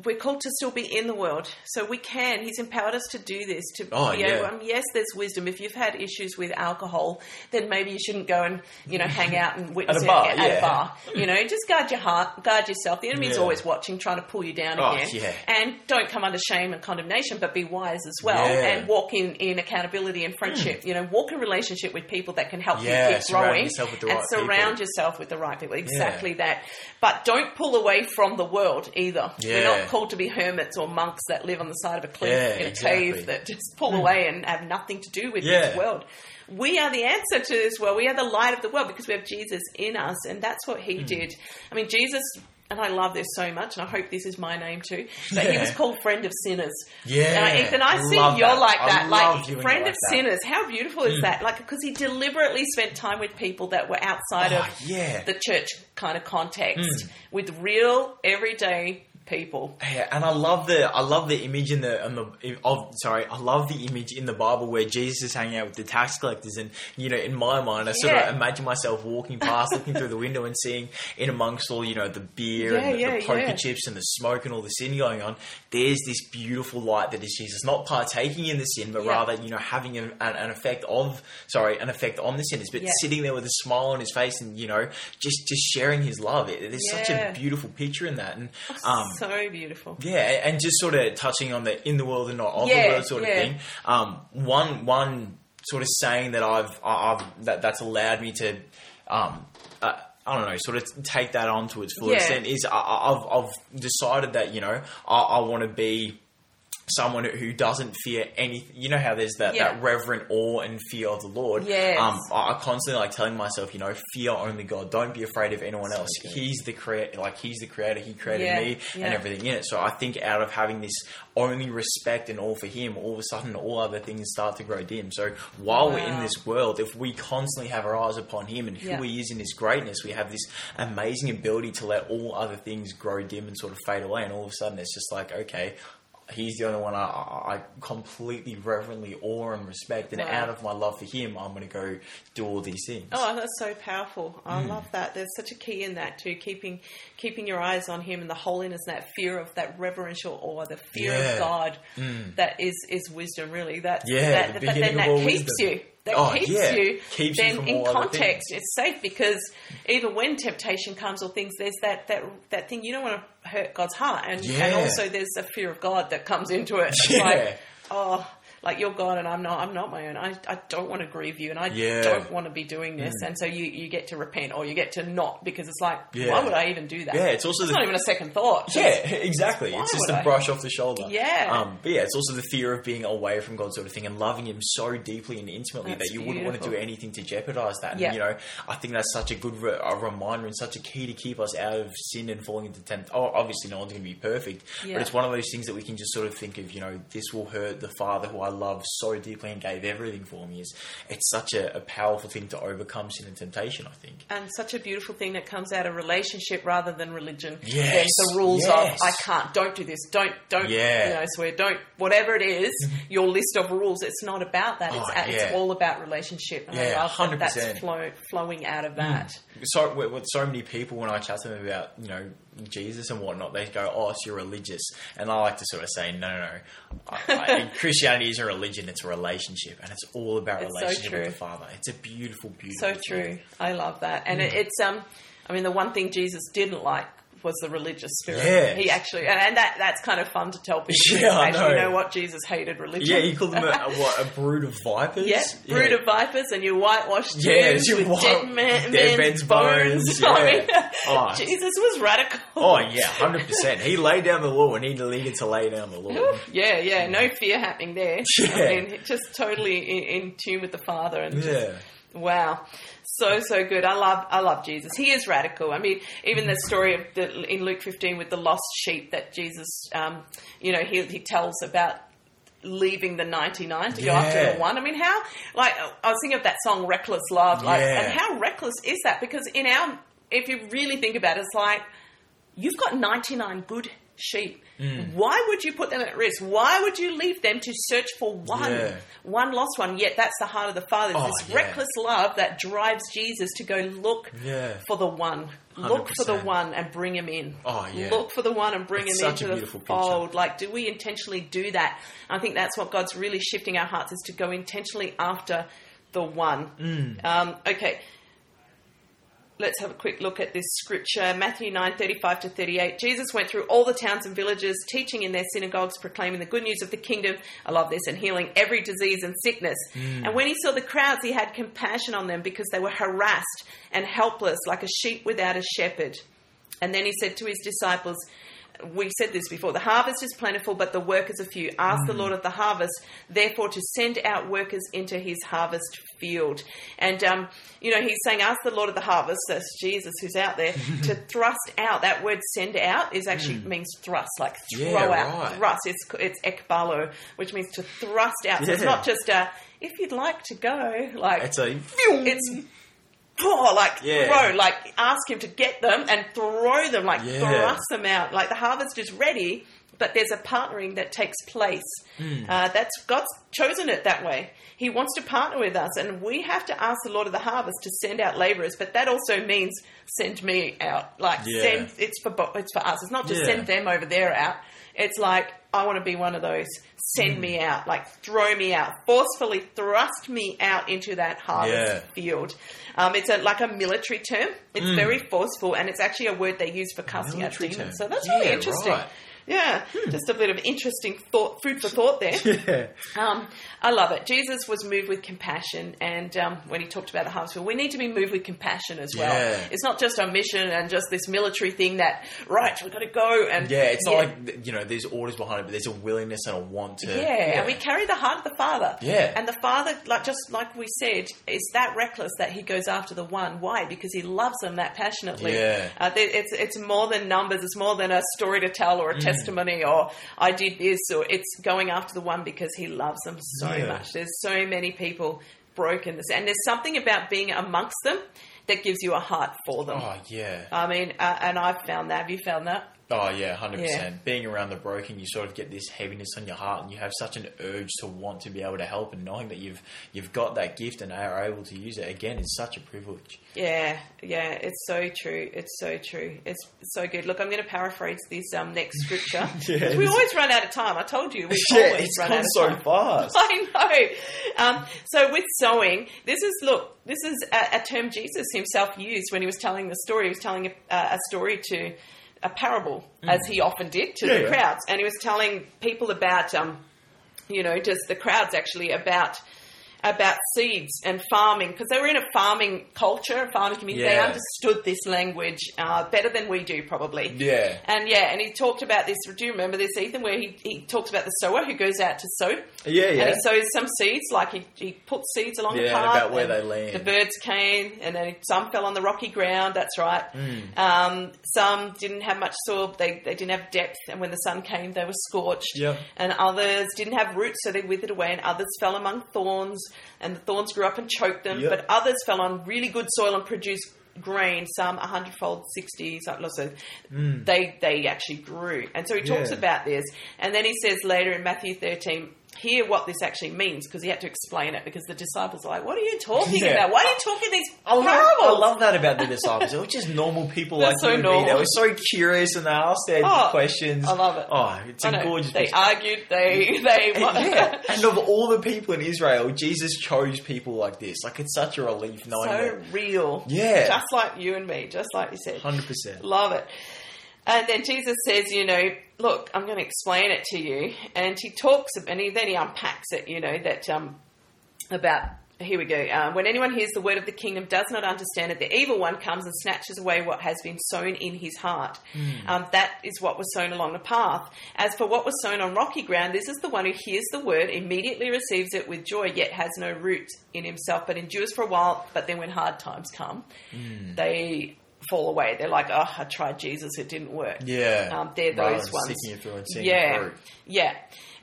we're called to still be in the world, so we can. He's empowered us to do this. To Oh, be able, yeah. um, yes, there's wisdom. If you've had issues with alcohol, then maybe you shouldn't go and you know hang out and witness At a it bar, at yeah. a bar. You know, just guard your heart, guard yourself. The enemy's Yeah. always watching, trying to pull you down Oh, again. yeah. And don't come under shame and condemnation, but be wise as well, and walk in in accountability and friendship. You know, walk in relationship with people that can help you keep surround growing yourself with the and right surround people. yourself with the right people. Exactly that. But don't pull away from the world either. We're Yeah. called to be hermits or monks that live on the side of a cliff Yeah, in a exactly. cave that just pull hmm. away and have nothing to do with Yeah. this world. We are the answer to this world. We are the light of the world because we have Jesus in us, and that's what. He hmm. did. I mean, Jesus. And I love this so much, and I hope this is my name too. But he was called friend of sinners. Yeah, and I, Ethan, I I see love you're that. like I that, love like friend like of that. sinners. How beautiful is hmm. that? Like because he deliberately spent time with people that were outside Oh, of yeah. the church kind of context Mm. with real everyday people. Yeah, and I love the I love the image in the, in the of sorry I love the image in the Bible where Jesus is hanging out with the tax collectors and you know in my mind I sort Yeah. of imagine myself walking past looking through the window and seeing in amongst all you know the beer Yeah, and the, yeah, the poker chips and the smoke and all the sin going on there's this beautiful light that is Jesus not partaking in the sin but rather you know having an, an, effect of sorry an effect on the sinners but sitting there with a smile on his face and you know just just sharing his love. It, there's such a beautiful picture in that. And um so beautiful. yeah, and just sort of touching on the in the world and not of Yeah, the world sort of yeah. thing. Um, one one sort of saying that I've I've that that's allowed me to um, uh, I don't know, sort of take that on to its full Yeah. extent is I, I've I've decided that you know I, I want to be someone who doesn't fear anything. You know how there's that, Yeah. that reverent awe and fear of the Lord. Yes. Um, I I constantly like telling myself, you know, fear only God. Don't be afraid of anyone else. good. He's the creator. Like He's the creator. He created Yeah, me yeah. and everything in it. So I think out of having this only respect and all for Him, all of a sudden all other things start to grow dim. So while we're in this world, if we constantly have our eyes upon Him and who Yeah. He is in His greatness, we have this amazing ability to let all other things grow dim and sort of fade away. And all of a sudden, it's just like, okay. He's the only one I, I completely reverently awe and respect, and Wow. out of my love for him, I'm going to go do all these things. Oh, that's so powerful. I Mm. love that. There's such a key in that too, keeping keeping your eyes on him and the holiness, and that fear of that reverential awe, the fear Yeah. of God. Mm. That is is wisdom, really. That's Yeah, that, the but then that keeps wisdom. you. That Oh, keeps yeah. you. Keeps you then from in context, it's safe because even when temptation comes or things, there's that that that thing you don't want to hurt God's heart, and and also there's a fear of God that comes into it. Yeah. like, oh. Like you're God and I'm not. I'm not my own. I, I don't want to grieve you, and I Yeah. don't want to be doing this. And so you, you get to repent or you get to not because it's like, Yeah. why would I even do that? Yeah, it's also It's the- not even a second thought. Yeah, exactly. It's just a I? brush off the shoulder. Yeah. Um, but yeah, it's also the fear of being away from God sort of thing and loving Him so deeply and intimately That's that you wouldn't want to do anything to jeopardize that. And, you know, I think that's such a good re- a reminder and such a key to keep us out of sin and falling into tempt. Oh, obviously, no one's going to be perfect, Yeah. but it's one of those things that we can just sort of think of. You know, this will hurt the Father who I love so deeply and gave everything for me. Is it's such a, a powerful thing to overcome sin and temptation. I think. And such a beautiful thing that comes out of relationship rather than religion. Yes, Than the rules yes. of I can't, don't do this, don't, don't, Yeah. you know, swear, don't, whatever it is, your list of rules. It's not about that. It's, Oh, it's yeah. all about relationship. And Yeah, I love that 100%. that's flow, flowing out of that. Mm. so with, with so many people when I chat to them about you know Jesus and whatnot, they go, "Oh, so you're religious," and I like to sort of say, "No, no, no. I, I, Christianity is a religion; it's a relationship, and it's all about It's so relationship with true. the Father. It's a beautiful, beautiful. So thing. true. I love that. And it, it's um I mean the one thing Jesus didn't like was the religious spirit. Yeah. He actually and, that that's kind of fun to tell people. Yeah, I actually, you know. know what Jesus hated religion. Yeah, he called them a, a, what, a brood of vipers. Yeah, brood of vipers and your whitewashed Yeah, tombs your with white- dead, man, dead men's men's bones. bones, I mean, Oh. Jesus was radical. Oh yeah, hundred percent. He laid down the law, and he needed to lay down the law. Yeah, yeah, no fear happening there. Yeah. I mean, just totally in, in tune with the Father and just Yeah. Wow, so so good. I love I love Jesus. He is radical. I mean, even the story of the, in Luke fifteen with the lost sheep that Jesus, um, you know, he he tells about leaving the ninety nine to go after Yeah. the one. I mean, how like I was thinking of that song "Reckless Love," like, Yeah. and how reckless is that? Because in our, if you really think about it, it's like you've got ninety nine good sheep. Mm. Why would you put them at risk? Why would you leave them to search for one, Yeah. one lost one? Yet that's the heart of the Father. It's Oh, this yeah. reckless love that drives Jesus to go look Yeah. for the one. Look for the one and bring him in. Oh, yeah. Look for the one and bring It's him such a into the beautiful picture. fold. Like, do we intentionally do that? I think that's what God's really shifting our hearts is to go intentionally after the one. Mm. Um, okay. Let's have a quick look at this scripture. Matthew 9, 35 to 38. Jesus went through all the towns and villages, teaching in their synagogues, proclaiming the good news of the kingdom. I love this, and healing every disease and sickness. Mm. And when he saw the crowds, he had compassion on them because they were harassed and helpless, like a sheep without a shepherd. And then he said to his disciples, we said this before the harvest is plentiful, but the workers are few. Ask the Lord of the harvest, therefore, to send out workers into his harvest field. And, um, you know, he's saying, Ask the Lord of the harvest, that's Jesus who's out there, to thrust out. That word send out is actually means thrust, like throw Yeah, out, right. thrust. It's, it's ekbalo, which means to thrust out. So it's not just a, if you'd like to go, like, It's a it's oh, like Yeah. throw, like ask him to get them and throw them, like Yeah. thrust them out. Like the harvest is ready, but there's a partnering that takes place. Hmm. Uh, that's God's chosen it that way. He wants to partner with us, and we have to ask the Lord of the harvest to send out laborers. But that also means send me out. Like Yeah. send it's for it's for us. It's not just send them over there out. It's like I want to be one of those. Send Hmm. me out, like throw me out, forcefully thrust me out into that harvest Yeah. field. Um, it's a, like a military term. It's very forceful, and it's actually a word they use for casting out Mm. Demons. term. So that's really Yeah, interesting. right. Yeah, just a bit of interesting thought, food for thought there. yeah. Um, I love it. Jesus was moved with compassion, and um, when he talked about the harvest field, we need to be moved with compassion as well. Yeah. It's not just our mission and just this military thing that right, we've got to go and Yeah, it's not like you know. There's orders behind it, but there's a willingness and a want to. Yeah, and we carry the heart of the Father. Yeah. And the Father, like just like we said, is that reckless that He goes after the one. Why? Because He loves them that passionately. Yeah. Uh, it's it's more than numbers. It's more than a story to tell Mm. or a testimony or I did this or it's going after the one because He loves them so Yeah. much. There's so many people broken, this, and there's something about being amongst them that gives you a heart for them. Oh yeah. I mean, uh, and I've found that. Have you found that? Oh yeah, hundred Yeah. percent. Being around the broken, you sort of get this heaviness on your heart, and you have such an urge to want to be able to help, and knowing that you've you've got that gift and are able to use it again is such a privilege. Yeah, yeah, it's so true. It's so true. It's so good. Look, I'm going to paraphrase this um, next scripture. Yeah, we always run out of time. I told you, we Yeah, always it's run gone out of so time. fast. I know. Um, so with sowing, this is look. This is a, a term Jesus himself used when he was telling the story. He was telling a, a story to a parable, as he often did to Mm. Yeah, the yeah. crowds, and he was telling people about, um, you know, just the crowds actually about about seeds and farming because they were in a farming culture, a farming community. They understood this language uh, better than we do, probably. Yeah. And yeah, and he talked about this. Do you remember this, Ethan? Where he, he talks about the sower who goes out to sow, Yeah, and yeah. he sows some seeds, like he, he puts seeds along the Yeah, and path. about where they land. The birds came, and then some fell on the rocky ground. That's right. Mm. Um, some didn't have much soil. They they didn't have depth, and when the sun came, they were scorched. Yep. And others didn't have roots, so they withered away. And others fell among thorns, and the thorns grew up and choked them. Yep. But others fell on really good soil and produced grain. Some a hundredfold, sixty. So so mm. they they actually grew. And so he talks Yeah. about this, and then he says later in Matthew thirteen. Hear what this actually means because he had to explain it because the disciples are like, "What are you talking Yeah. about? Why are you talking these I love. I love that about the disciples. They were just normal people They're like so you and me. normal. They were so curious and they asked their Oh, questions. I love it. Oh, it's I a know. gorgeous They picture. argued. They they. yeah. And of all the people in Israel, Jesus chose people like this. Like it's such a relief knowing so that. real. Yeah. just like you and me, just like you said. Hundred percent. Love it. And then Jesus says, you know, look, I'm going to explain it to you. And he talks, and he, then he unpacks it, you know, that um, about, here we go. Uh, when anyone hears the word of the kingdom, does not understand it, the evil one comes and snatches away what has been sown in his heart. Um, that is what was sown along the path. As for what was sown on rocky ground, this is the one who hears the word, immediately receives it with joy, yet has no root in himself, but endures for a while. But then when hard times come, they fall away. They're like, oh, I tried Jesus, it didn't work. Yeah. Um, they're those ones. Sticking it through Yeah, yeah.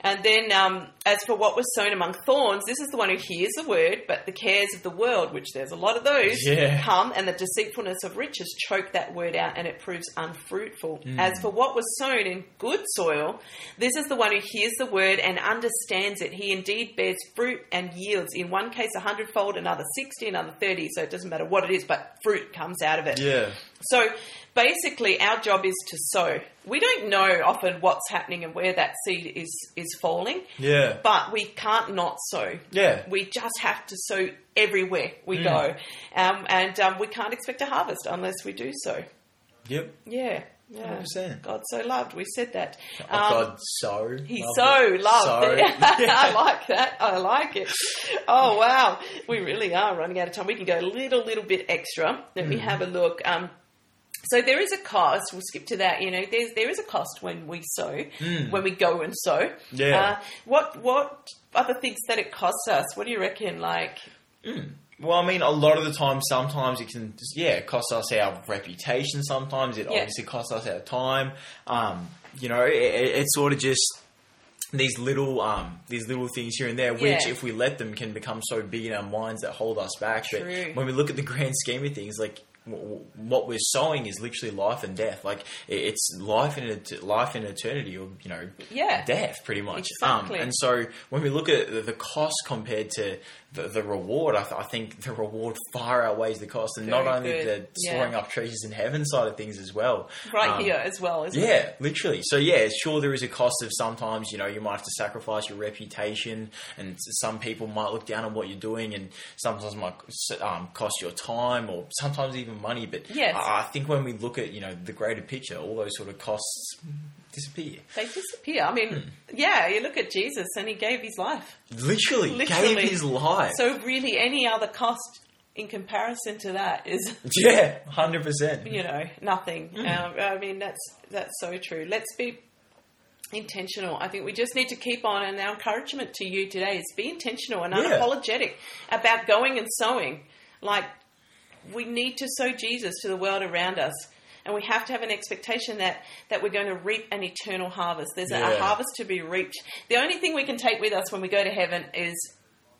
And then, um, as for what was sown among thorns, this is the one who hears the word, but the cares of the world, which there's a lot of those, Yeah. come, and the deceitfulness of riches choke that word out, and it proves unfruitful. Mm. As for what was sown in good soil, this is the one who hears the word and understands it. He indeed bears fruit and yields. In one case, a hundredfold, another sixty, another thirty. So it doesn't matter what it is, but fruit comes out of it. Yeah. So basically, our job is to sow. We don't know often what's happening and where that seed is is falling, Yeah. but we can't not sow. Yeah. We just have to sow everywhere we Mm. go, um, and um, we can't expect a harvest unless we do so. Yep. Yeah. Yeah. 100%. God so loved. We said that. Oh, Um, God, so He loved so it. loved So- it. I like that. I like it. Oh wow, we really are running out of time. We can go a little, little bit extra. Let Hmm. me have a look. Um, so there is a cost. We'll skip to that. You know, there's there is a cost when we sow, when we go and sow. Hmm. Yeah. Uh, what what other things that it costs us? What do you reckon? Like, Well, I mean, a lot of the time, sometimes it can, just, yeah, it costs us our reputation. Sometimes it Yeah. obviously costs us our time. Um, you know, it, it, it's sort of just these little, um, these little things here and there, which, Yeah. if we let them, can become so big in our minds that hold us back. True. But when we look at the grand scheme of things, like what we're sowing is literally life and death. Like it's life and life and eternity, or you know, Yeah. death, pretty much. Exactly. Um, and so when we look at the cost compared to the, the reward, I, th- I think the reward far outweighs the cost, and not only good. the Yeah. storing up treasures in heaven side of things as well. right Um, here as well, isn't it? yeah, literally. So yeah, sure there is a cost of sometimes, you know, you might have to sacrifice your reputation and some people might look down on what you're doing and sometimes might um, cost your time or sometimes even money. But Yes. I I think when we look at, you know, the greater picture, all those sort of costs disappear. They disappear. I mean, Hmm. yeah, you look at Jesus and he gave his life. Literally, Literally. gave his life. So really, any other cost in comparison to that is, yeah, 100%. you know, nothing. Hmm. Um, I mean, that's that's so true. Let's be intentional. I think we just need to keep on, and our encouragement to you today is be intentional and Yeah. unapologetic about going and sowing. Like we need to sow Jesus to the world around us. And we have to have an expectation that, that we're going to reap an eternal harvest. There's a, a harvest to be reaped. The only thing we can take with us when we go to heaven is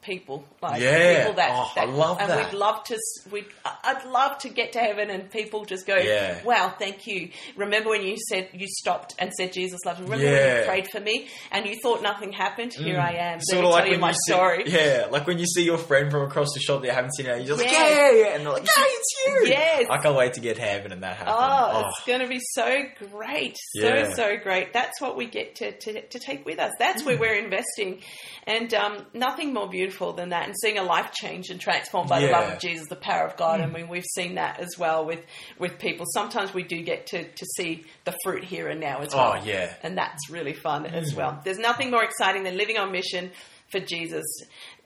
people, like Yeah. people that, Oh, I love and that. we'd love to. We'd, I'd love to get to heaven and people just go, Yeah. "Wow, thank you." Remember when you said you stopped and said Jesus loves me? Remember when you prayed for me and you thought nothing happened? Here I am. Sort of like tell you when my you see, story. yeah, like when you see your friend from across the shop that you haven't seen, you're just like, Yes. yeah, yeah, and they're like, hey, it's you. Yes. I can't wait to get to heaven and that happen. Oh, it's going to be so great. So, Yeah. so great. That's what we get to, to, to take with us. That's Mm. where we're investing. And um, nothing more beautiful than that. And seeing a life change and transformed by the love Mm. of Jesus, the power of God. I mean, we've seen that as well with, with people. Sometimes we do get to, to see the fruit here and now as well. Oh, yeah. Mm. And that's really fun as well. There's nothing more exciting than living on mission for Jesus.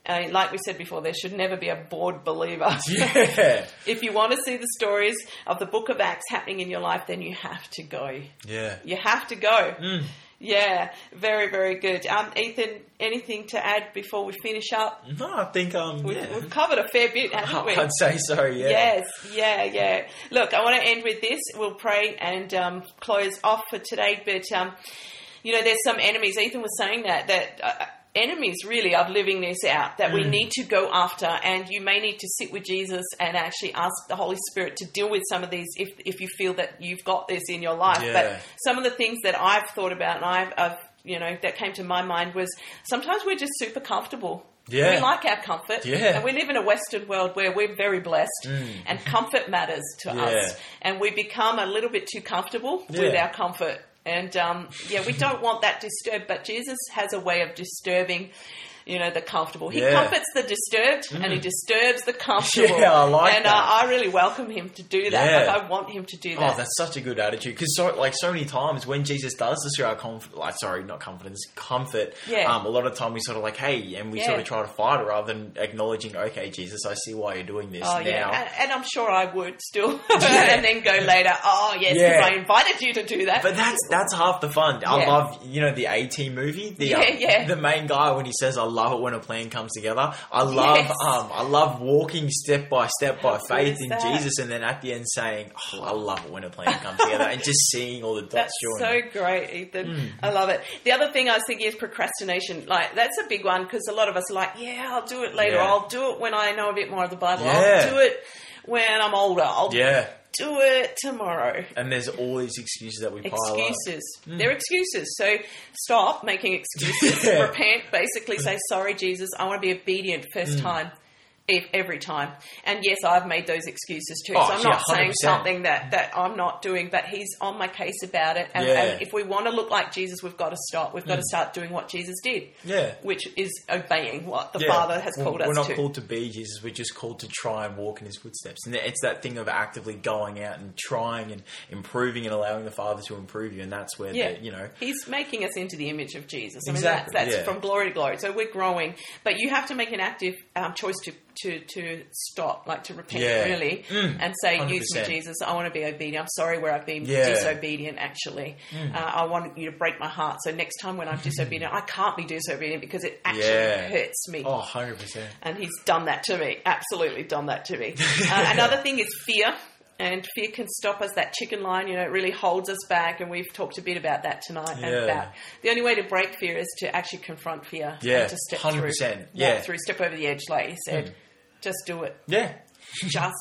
Uh, like we said before, there should never be a bored believer. Yeah. If you want to see the stories of the book of Acts happening in your life, then you have to go. Yeah. You have to go. Mm. Yeah, very, very good. Um, Ethan, anything to add before we finish up? No, I think um We've, yeah. we've covered a fair bit, haven't we? I'd say so, yeah. Yes, yeah, yeah. Look, I want to end with this. We'll pray and um, close off for today. But um, you know, there's some enemies. Ethan was saying that that uh, enemies really of living this out. That we Mm. need to go after, and you may need to sit with Jesus and actually ask the Holy Spirit to deal with some of these if if you feel that you've got this in your life. Yeah. But some of the things that I've thought about and I've, I've you know, that came to my mind was sometimes we're just super comfortable. Yeah. We like our comfort. Yeah. And we live in a Western world where we're very blessed and comfort matters to Mm. Yeah. us. And we become a little bit too comfortable with our comfort. And um, yeah, we don't want that disturbed, but Jesus has a way of disturbing. You know the comfortable. He Yeah. comforts the disturbed, and he disturbs the comfortable. Yeah, I like and that. Uh, I really welcome him to do that. Yeah. Like, I want him to do that. Oh, that's such a good attitude. Because so, like so many times when Jesus does this through our comfort, like sorry, not confidence, comfort. Yeah. Um, a lot of time we sort of like, hey, and we Yeah. sort of try to fight it rather than acknowledging, okay, Jesus, I see why you're doing this Oh now. yeah, and, and I'm sure I would still, and then go later. Oh yes, because. I invited you to do that. But that's that's half the fun. I love you know the A Team movie. The Yeah, um, yeah. the main guy when he says I love it when a plan comes together. I love Yes. um I love walking step by step by How faith in that? Jesus, and then at the end saying oh, I love it when a plan comes together, and just seeing all the dots That's so great, Ethan. Hmm. I love it. The other thing I was thinking is procrastination. Like that's a big one because a lot of us are like, yeah, I'll do it later. Yeah. I'll do it when I know a bit more of the Bible. Yeah. I'll do it when I'm older. I'll yeah, do it tomorrow. and there's all these excuses that we pile up. Excuses. Hmm. They're excuses. So stop making excuses. Yeah. Repent. Basically, say sorry, Jesus. I want to be obedient first hmm. time. Every time, and yes, I've made those excuses too. Oh, so I'm yeah, not saying 100%. something that, that I'm not doing, but he's on my case about it. And, Yeah. and if we want to look like Jesus, we've got to stop. We've got to start doing what Jesus did, Yeah. which is obeying what the Yeah. Father has We're- called us to. We're not to. called to be Jesus. We're just called to try and walk in His footsteps. And it's that thing of actively going out and trying and improving and allowing the Father to improve you. And that's where, Yeah, the, you know, he's making us into the image of Jesus. I mean, Exactly, that's, from glory to glory. So we're growing, but you have to make an active um, choice to, to to stop, like to repent, Yeah. really, Mm, and say, "Use me, Jesus. I want to be obedient. I'm sorry where I've been Yeah. Mm. disobedient. Actually, uh, I want you to break my heart. So next time when I'm disobedient, I can't be disobedient because it actually Yeah. hurts me." oh, 100%. and he's done that to me. Absolutely done that to me. Uh, another thing is fear. And fear can stop us. That chicken line, you know, it really holds us back. And we've talked a bit about that tonight. And Yeah. about the only way to break fear is to actually confront fear. Yeah, and to step 100%, through, yeah. through, step over the edge, like you said. Just do it. Yeah. Just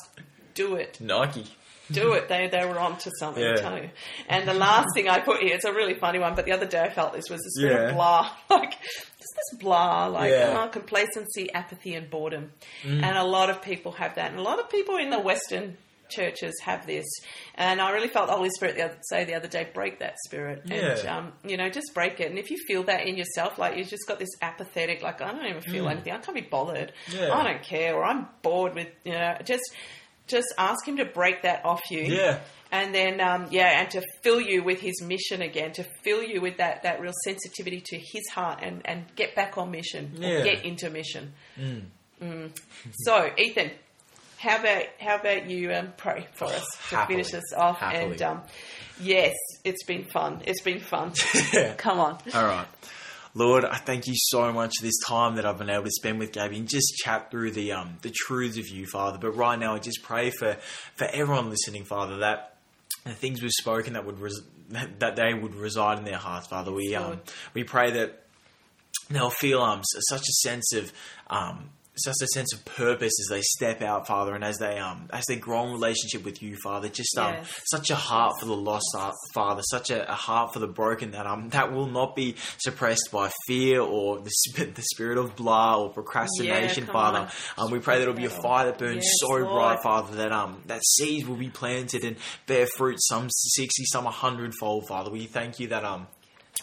do it. Nike. Do it. They they were on to something. Yeah. You. And the last thing I put here, it's a really funny one. But the other day I felt this was this bit of blah, like just this blah, like Yeah. Mm. oh, complacency, apathy, and boredom. And a lot of people have that, and a lot of people in the Western churches have this. And I really felt the Holy Spirit the other, say the other day, break that spirit, and Yeah. um, you know, just break it. And if you feel that in yourself, like you've just got this apathetic, like I don't even feel anything, I can't be bothered, Mm. Yeah. I don't care, or I'm bored with, you know, just just ask Him to break that off you Yeah. and then um, yeah, and to fill you with his mission again, to fill you with that that real sensitivity to his heart, and and get back on mission, Yeah. get into mission. Mm. So, Ethan, how about how about you um, pray for us to Happily. finish this off? Happily. And um, yes, it's been fun. It's been fun. Yeah. Come on. All right. Lord, I thank you so much for this time that I've been able to spend with Gabby and just chat through the um the truths of you, Father. But right now, I just pray for for everyone listening, Father, that the things we've spoken that would res- that they would reside in their hearts, Father. We um we pray that they'll feel um such a sense of um such a sense of purpose as they step out, Father, and as they um as they grow in relationship with you, Father. Just um Yes. such a heart for the lost, uh, Father. Such a, a heart for the broken that um that will not be suppressed by fear or the the spirit of blah or procrastination, come Father. Um, we pray that it'll be a fire that burns so Lord. bright, Father, that um that seeds will be planted and bear fruit, some sixty, some a hundredfold, Father. We thank you that um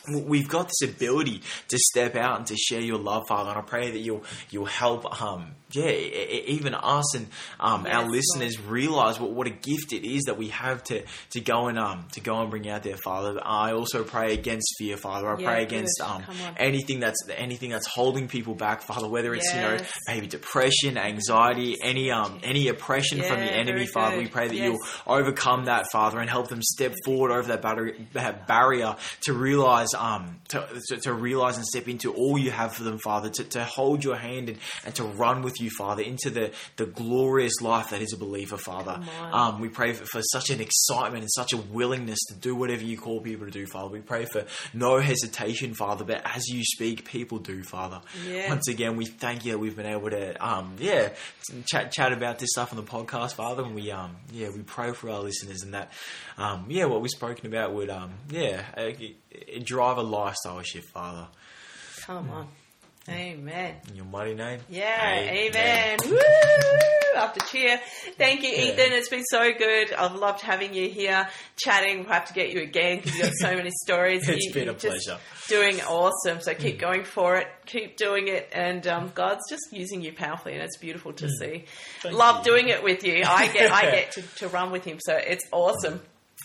we've got this ability to step out and to share your love, Father. And I pray that you'll you'll help, um, yeah, even us and um, our Yes, listeners realize what, what a gift it is that we have to to go and um to go and bring out there, Father. I also pray against fear, Father. I Yeah, pray good. against um anything that's anything that's holding people back, Father. Whether it's you know maybe depression, anxiety, any um any oppression from the enemy, Father. We pray that Yes. you'll overcome that, Father, and help them step forward over that, barrier, that barrier to realize, um, to, to, to realize and step into all you have for them, Father, to, to hold your hand and, and to run with you, Father, into the, the glorious life that is a believer, Father. Um, we pray for, for such an excitement and such a willingness to do whatever you call people to do, Father. We pray for no hesitation, Father, but as you speak, people do, Father. Yeah. Once again, we thank you that we've been able to, um, yeah, chat chat about this stuff on the podcast, Father, and we, um, yeah, we pray for our listeners and that, um, yeah, what we've spoken about would, um, yeah, uh, drive a lifestyle shift, Father. Come on. Amen. In your mighty name. Yeah, amen. Woo! After cheer. Thank you, Yeah. Ethan. It's been so good. I've loved having you here chatting. We'll have to get you again because you've got so many stories. It's You- been a pleasure. Doing awesome. So keep going for it. Keep doing it. And um, God's just using you powerfully, and it's beautiful to see. Thank Love you. doing it with you. I get, I get to, to run with him. So it's awesome.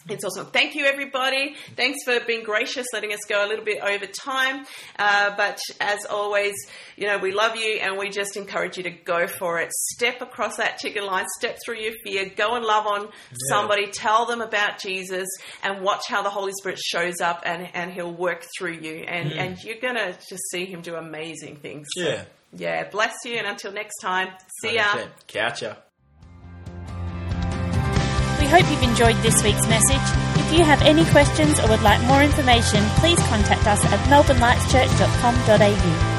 It's awesome. Thank you, everybody. Thanks for being gracious, letting us go a little bit over time. Uh, but as always, you know, we love you and we just encourage you to go for it. Step across that chicken line, step through your fear, go and love on somebody, tell them about Jesus, and watch how the Holy Spirit shows up and, and He'll work through you. And, and you're going to just see Him do amazing things. So, Yeah. yeah. Bless you. And until next time, see ya. 100%. Catch ya. We hope you've enjoyed this week's message. If you have any questions or would like more information, please contact us at melbournelightschurch.com.au.